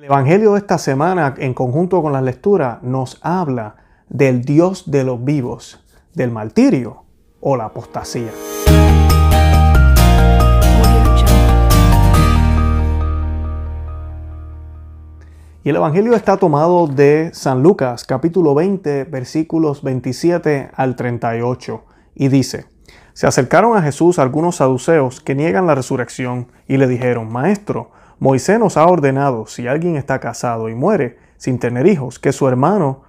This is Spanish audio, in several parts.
El Evangelio de esta semana, en conjunto con la lectura, nos habla del Dios de los vivos, del martirio o la apostasía. Y el Evangelio está tomado de San Lucas, capítulo 20, versículos 27 al 38, y dice, se acercaron a Jesús algunos saduceos que niegan la resurrección y le dijeron, Maestro, Moisés nos ha ordenado, si alguien está casado y muere sin tener hijos, que su hermano,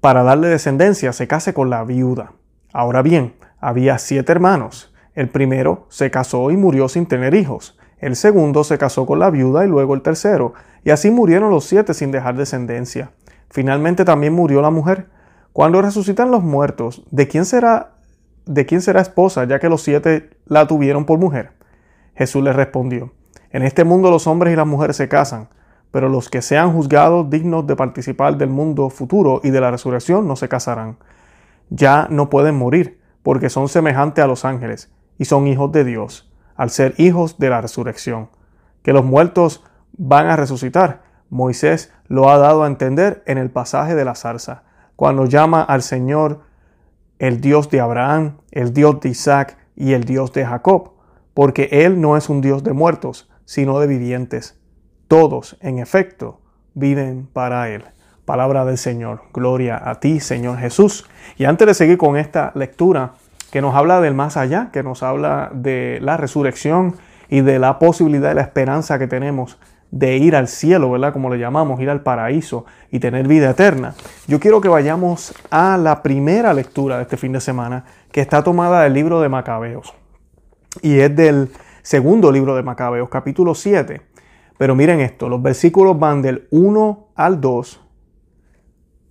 para darle descendencia, se case con la viuda. Ahora bien, había siete hermanos. El primero se casó y murió sin tener hijos. El segundo se casó con la viuda y luego el tercero. Y así murieron los siete sin dejar descendencia. Finalmente también murió la mujer. Cuando resucitan los muertos, ¿de quién será, de quién será esposa, ya que los siete la tuvieron por mujer? Jesús les respondió, En este mundo los hombres y las mujeres se casan, pero los que sean juzgados dignos de participar del mundo futuro y de la resurrección no se casarán. Ya no pueden morir, porque son semejantes a los ángeles, y son hijos de Dios, al ser hijos de la resurrección. Que los muertos van a resucitar. Moisés lo ha dado a entender en el pasaje de la zarza, cuando llama al Señor el Dios de Abraham, el Dios de Isaac y el Dios de Jacob, porque Él no es un Dios de muertos, sino de vivientes. Todos, en efecto, viven para Él. Palabra del Señor. Gloria a ti, Señor Jesús. Y antes de seguir con esta lectura que nos habla del más allá, que nos habla de la resurrección y de la posibilidad de la esperanza que tenemos de ir al cielo, ¿verdad? Como le llamamos, ir al paraíso y tener vida eterna. Yo quiero que vayamos a la primera lectura de este fin de semana, que está tomada del libro de Macabeos. Y es del segundo libro de Macabeos, capítulo 7. Pero miren esto, los versículos van del 1 al 2,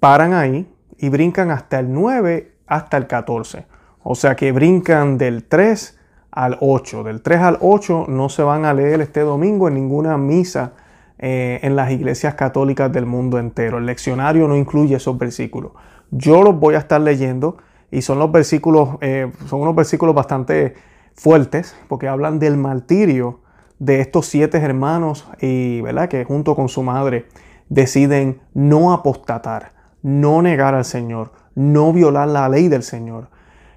paran ahí y brincan hasta el 9 hasta el 14. O sea que brincan del 3 al 8. Del 3 al 8 no se van a leer este domingo en ninguna misa eh, en las iglesias católicas del mundo entero. El leccionario no incluye esos versículos. Yo los voy a estar leyendo y son los versículos, eh, son unos versículos bastante fuertes porque hablan del martirio de estos siete hermanos y ¿verdad? que junto con su madre deciden no apostatar, no negar al Señor, no violar la ley del Señor,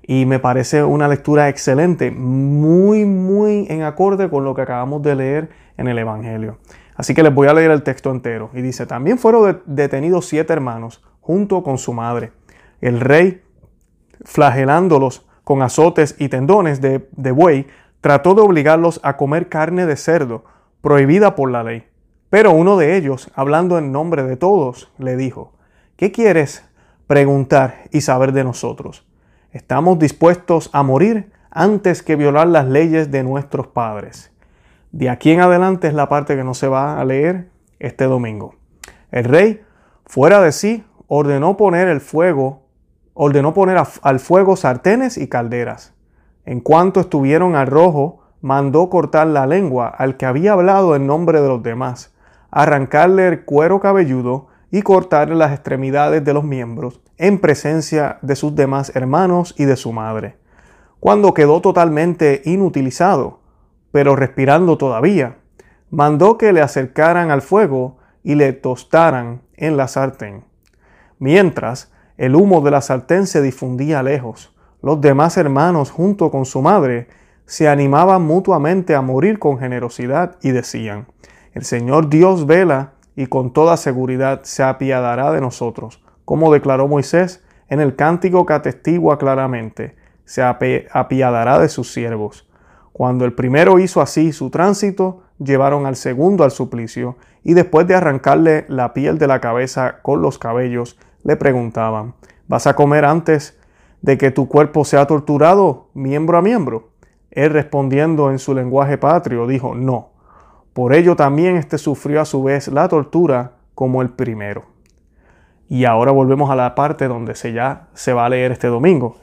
y me parece una lectura excelente, muy, muy en acorde con lo que acabamos de leer en el Evangelio. Así que les voy a leer el texto entero. Y dice, también fueron detenidos siete hermanos junto con su madre. El rey, flagelándolos con azotes y tendones de, de buey, trató de obligarlos a comer carne de cerdo, prohibida por la ley. Pero uno de ellos, hablando en nombre de todos, le dijo, ¿qué quieres preguntar y saber de nosotros? Estamos dispuestos a morir antes que violar las leyes de nuestros padres. De aquí en adelante es la parte que no se va a leer este domingo. El rey, fuera de sí, ordenó poner el fuego, ordenó poner al fuego sartenes y calderas. En cuanto estuvieron al rojo, mandó cortar la lengua al que había hablado en nombre de los demás, arrancarle el cuero cabelludo y cortarle las extremidades de los miembros en presencia de sus demás hermanos y de su madre. Cuando quedó totalmente inutilizado, pero respirando todavía, mandó que le acercaran al fuego y le tostaran en la sartén. Mientras el humo de la sartén se difundía lejos, los demás hermanos junto con su madre se animaban mutuamente a morir con generosidad y decían, El Señor Dios vela y con toda seguridad se apiadará de nosotros, como declaró Moisés en el cántico que atestigua claramente, se apiadará de sus siervos. Cuando el primero hizo así su tránsito, llevaron al segundo al suplicio, y después de arrancarle la piel de la cabeza con los cabellos, le preguntaban, ¿vas a comer antes de que tu cuerpo sea torturado miembro a miembro? Él respondiendo en su lenguaje patrio, dijo, no, por ello también éste sufrió a su vez la tortura como el primero. Y ahora volvemos a la parte donde se ya se va a leer este domingo.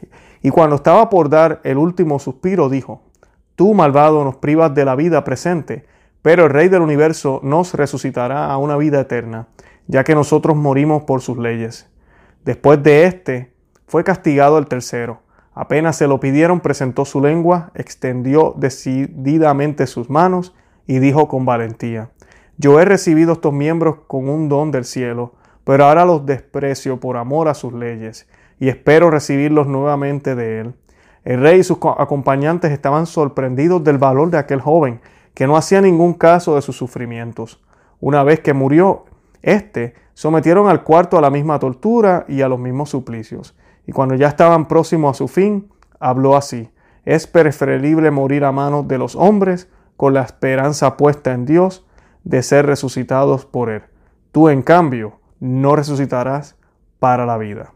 Y cuando estaba por dar el último suspiro, dijo, Tú, malvado, nos privas de la vida presente, pero el Rey del universo nos resucitará a una vida eterna, ya que nosotros morimos por sus leyes. Después de éste, fue castigado el tercero. Apenas se lo pidieron, presentó su lengua, extendió decididamente sus manos y dijo con valentía, Yo he recibido estos miembros con un don del cielo, pero ahora los desprecio por amor a sus leyes, y espero recibirlos nuevamente de él. El rey y sus acompañantes estaban sorprendidos del valor de aquel joven, que no hacía ningún caso de sus sufrimientos. Una vez que murió, éste, sometieron al cuarto a la misma tortura y a los mismos suplicios. Y cuando ya estaban próximos a su fin, habló así. Es preferible morir a manos de los hombres con la esperanza puesta en Dios de ser resucitados por Él. Tú, en cambio, no resucitarás para la vida.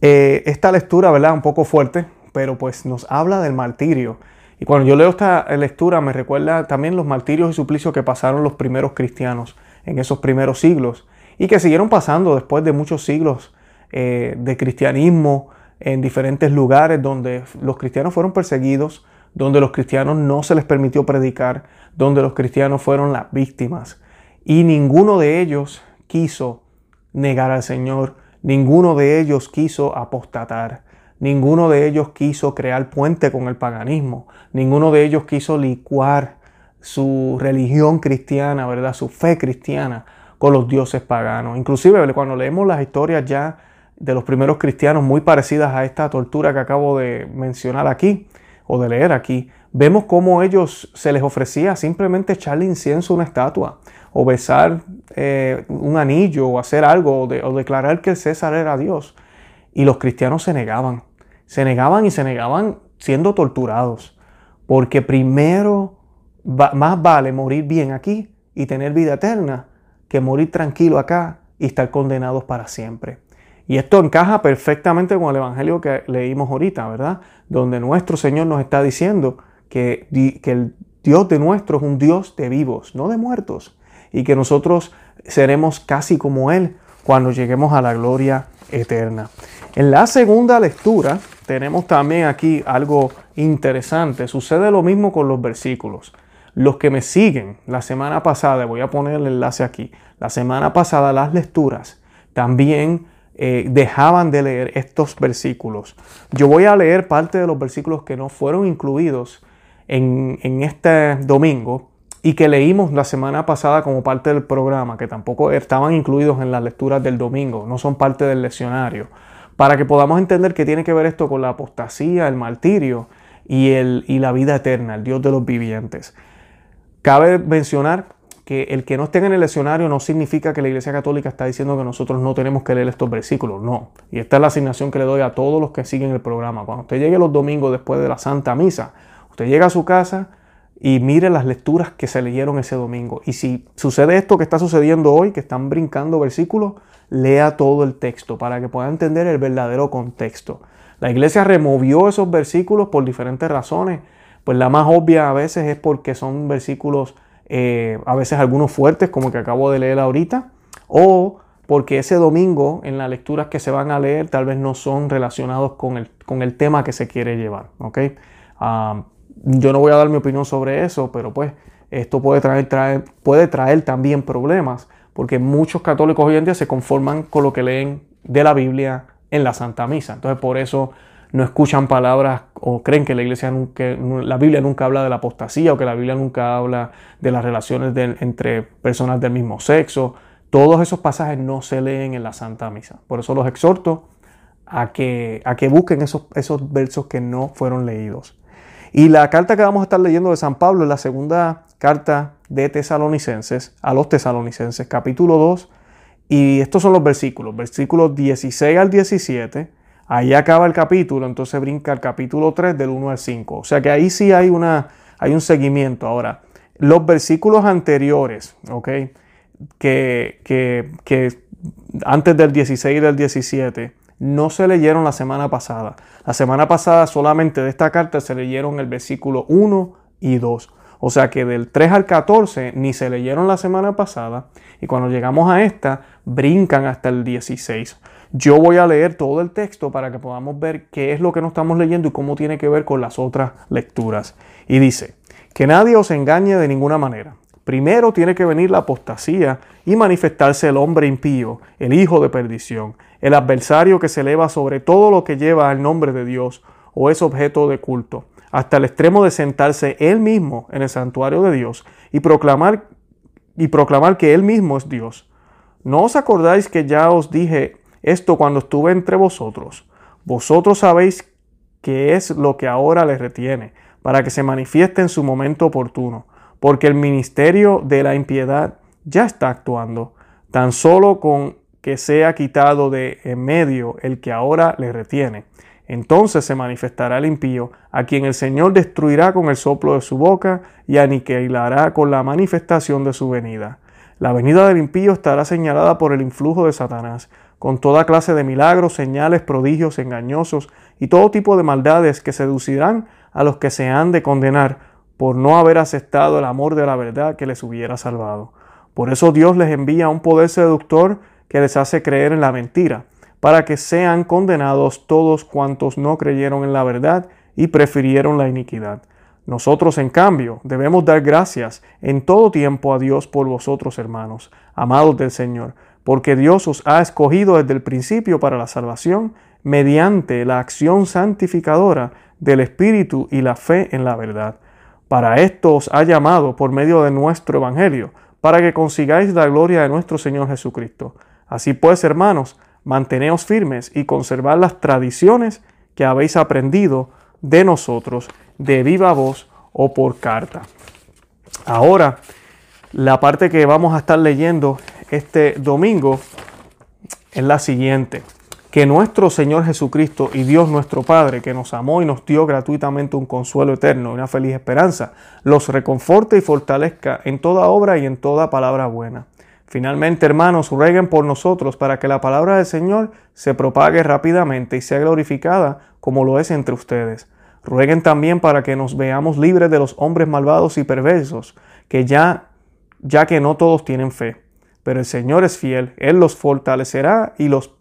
Eh, esta lectura, ¿verdad? Un poco fuerte, pero pues nos habla del martirio. Y cuando yo leo esta lectura me recuerda también los martirios y suplicios que pasaron los primeros cristianos en esos primeros siglos y que siguieron pasando después de muchos siglos eh, de cristianismo en diferentes lugares donde los cristianos fueron perseguidos, donde los cristianos no se les permitió predicar, donde los cristianos fueron las víctimas. Y ninguno de ellos quiso negar al Señor, ninguno de ellos quiso apostatar, ninguno de ellos quiso crear puente con el paganismo, ninguno de ellos quiso licuar su religión cristiana, ¿verdad? Su fe cristiana con los dioses paganos. Inclusive cuando leemos las historias ya de los primeros cristianos muy parecidas a esta tortura que acabo de mencionar aquí o de leer aquí, vemos cómo ellos se les ofrecía simplemente echarle incienso a una estatua o besar eh, un anillo o hacer algo o, declarar que César era Dios. Y los cristianos se negaban, se negaban y se negaban siendo torturados, porque primero más vale morir bien aquí y tener vida eterna que morir tranquilo acá y estar condenados para siempre. Y esto encaja perfectamente con el Evangelio que leímos ahorita, ¿verdad? Donde nuestro Señor nos está diciendo que, que el Dios de nuestro es un Dios de vivos, no de muertos. Y que nosotros seremos casi como Él cuando lleguemos a la gloria eterna. En la segunda lectura tenemos también aquí algo interesante. Sucede lo mismo con los versículos. Los que me siguen la semana pasada, voy a poner el enlace aquí, la semana pasada las lecturas también eh, dejaban de leer estos versículos. Yo voy a leer parte de los versículos que no fueron incluidos en, en este domingo y que leímos la semana pasada como parte del programa, que tampoco estaban incluidos en las lecturas del domingo, no son parte del leccionario, para que podamos entender qué tiene que ver esto con la apostasía, el martirio y, el, y la vida eterna, el Dios de los vivientes. Cabe mencionar que el que no esté en el leccionario no significa que la Iglesia Católica está diciendo que nosotros no tenemos que leer estos versículos, no. Y esta es la asignación que le doy a todos los que siguen el programa. Cuando usted llegue los domingos después de la Santa Misa, usted llega a su casa y mire las lecturas que se leyeron ese domingo. Y si sucede esto que está sucediendo hoy, que están brincando versículos, lea todo el texto para que pueda entender el verdadero contexto. La iglesia removió esos versículos por diferentes razones. Pues la más obvia a veces es porque son versículos, eh, a veces algunos fuertes, como que acabo de leer ahorita, o porque ese domingo en las lecturas que se van a leer tal vez no son relacionados con el, con el tema que se quiere llevar. ¿okay? Ah, yo no voy a dar mi opinión sobre eso, pero pues esto puede traer, traer, puede traer también problemas, porque muchos católicos hoy en día se conforman con lo que leen de la Biblia en la Santa Misa. Entonces por eso no escuchan palabras o creen que la iglesia nunca, la Biblia nunca habla de la apostasía o que la Biblia nunca habla de las relaciones entre personas del mismo sexo. Todos esos pasajes no se leen en la Santa Misa. Por eso los exhorto a que, a que busquen esos, esos versos que no fueron leídos. Y la carta que vamos a estar leyendo de San Pablo es la segunda carta de Tesalonicenses, a los Tesalonicenses, capítulo 2. Y estos son los versículos, versículos 16 al 17 Ahí acaba el capítulo, entonces brinca el capítulo 3 del 1 al 5. O sea que ahí sí hay, una, hay un seguimiento. Ahora, los versículos anteriores, ¿ok? Que, que, antes del 16 y del 17 no se leyeron la semana pasada. La semana pasada solamente de esta carta se leyeron el versículo 1 y 2. O sea que del 3 al 14 ni se leyeron la semana pasada y cuando llegamos a esta brincan hasta el 16. Yo voy a leer todo el texto para que podamos ver qué es lo que nos estamos leyendo y cómo tiene que ver con las otras lecturas. Y dice, que nadie os engañe de ninguna manera. Primero tiene que venir la apostasía y manifestarse el hombre impío, el hijo de perdición, el adversario que se eleva sobre todo lo que lleva al nombre de Dios o es objeto de culto, hasta el extremo de sentarse él mismo en el santuario de Dios y proclamar y proclamar que Él mismo es Dios. ¿No os acordáis que ya os dije esto cuando estuve entre vosotros? Vosotros sabéis que es lo que ahora les retiene, para que se manifieste en su momento oportuno, porque el ministerio de la impiedad ya está actuando, tan solo con que sea quitado de en medio el que ahora le retiene. Entonces se manifestará el impío, a quien el Señor destruirá con el soplo de su boca y aniquilará con la manifestación de su venida. La venida del impío estará señalada por el influjo de Satanás, con toda clase de milagros, señales, prodigios engañosos y todo tipo de maldades que seducirán a los que se han de condenar por no haber aceptado el amor de la verdad que les hubiera salvado. Por eso Dios les envía un poder seductor que les hace creer en la mentira, para que sean condenados todos cuantos no creyeron en la verdad y prefirieron la iniquidad. Nosotros, en cambio, debemos dar gracias en todo tiempo a Dios por vosotros, hermanos, amados del Señor, porque Dios os ha escogido desde el principio para la salvación, mediante la acción santificadora del Espíritu y la fe en la verdad. Para esto os ha llamado por medio de nuestro Evangelio, para que consigáis la gloria de nuestro Señor Jesucristo. Así pues, hermanos, manteneos firmes y conservad las tradiciones que habéis aprendido de nosotros, de viva voz o por carta. Ahora, la parte que vamos a estar leyendo este domingo es la siguiente. Que nuestro Señor Jesucristo y Dios nuestro Padre, que nos amó y nos dio gratuitamente un consuelo eterno y una feliz esperanza, los reconforte y fortalezca en toda obra y en toda palabra buena Finalmente, hermanos, rueguen por nosotros para que la palabra del Señor se propague rápidamente y sea glorificada como lo es entre ustedes. Rueguen también para que nos veamos libres de los hombres malvados y perversos, que ya, ya que no todos tienen fe. Pero el Señor es fiel, Él los fortalecerá y los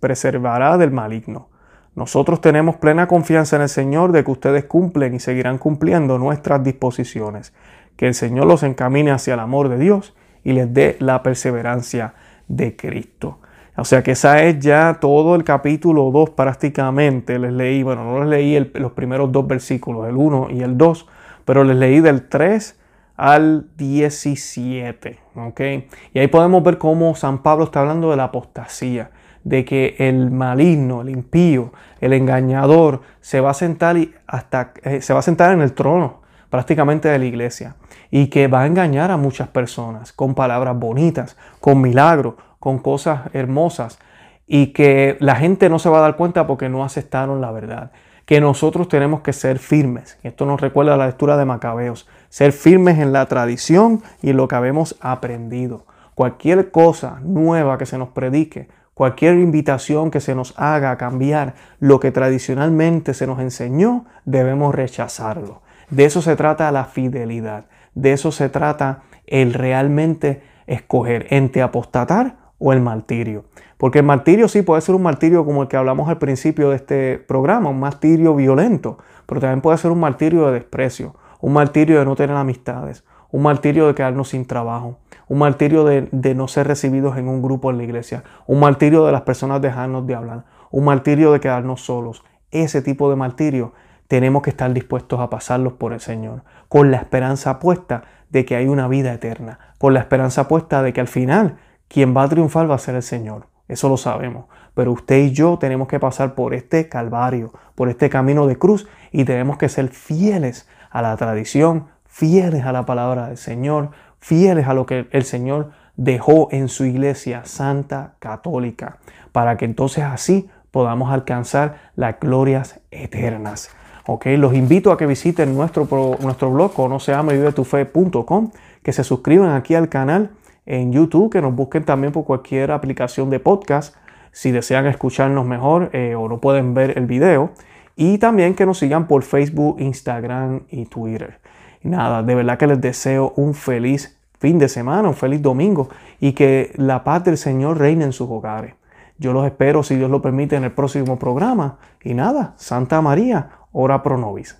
preservará del maligno. Nosotros tenemos plena confianza en el Señor de que ustedes cumplen y seguirán cumpliendo nuestras disposiciones. Que el Señor los encamine hacia el amor de Dios y les dé la perseverancia de Cristo. O sea que esa es ya todo el capítulo 2 prácticamente. Les leí, bueno, no les leí los primeros dos versículos, el 1 y el 2, pero les leí del 3 al 17. ¿ok? Y ahí podemos ver cómo San Pablo está hablando de la apostasía, de que el maligno, el impío, el engañador se va a sentar, y hasta, eh, se va a sentar en el trono prácticamente de la iglesia y que va a engañar a muchas personas con palabras bonitas, con milagros, con cosas hermosas y que la gente no se va a dar cuenta porque no aceptaron la verdad. Que nosotros tenemos que ser firmes. Esto nos recuerda la lectura de Macabeos. Ser firmes en la tradición y en lo que habemos aprendido. Cualquier cosa nueva que se nos predique, cualquier invitación que se nos haga a cambiar lo que tradicionalmente se nos enseñó, debemos rechazarlo. De eso se trata la fidelidad. De eso se trata el realmente escoger entre apostatar o el martirio. Porque el martirio sí puede ser un martirio como el que hablamos al principio de este programa, un martirio violento, pero también puede ser un martirio de desprecio, un martirio de no tener amistades, un martirio de quedarnos sin trabajo, un martirio de, de, no ser recibidos en un grupo en la iglesia, un martirio de las personas dejarnos de hablar, un martirio de quedarnos solos. Ese tipo de martirio tenemos que estar dispuestos a pasarlos por el Señor, con la esperanza puesta de que hay una vida eterna, con la esperanza puesta de que al final quien va a triunfar va a ser el Señor. Eso lo sabemos. Pero usted y yo tenemos que pasar por este calvario, por este camino de cruz y tenemos que ser fieles a la tradición, fieles a la palabra del Señor, fieles a lo que el Señor dejó en su iglesia santa católica, para que entonces así podamos alcanzar las glorias eternas. Los invito a que visiten nuestro, nuestro blog conoceamavivetufe.com, que se suscriban aquí al canal en YouTube, que nos busquen también por cualquier aplicación de podcast si desean escucharnos mejor eh, o no pueden ver el video. Y también que nos sigan por Facebook, Instagram y Twitter. Nada, de verdad que les deseo un feliz fin de semana, un feliz domingo y que la paz del Señor reine en sus hogares. Yo los espero, si Dios lo permite, en el próximo programa. Y nada, Santa María, ora pro nobis.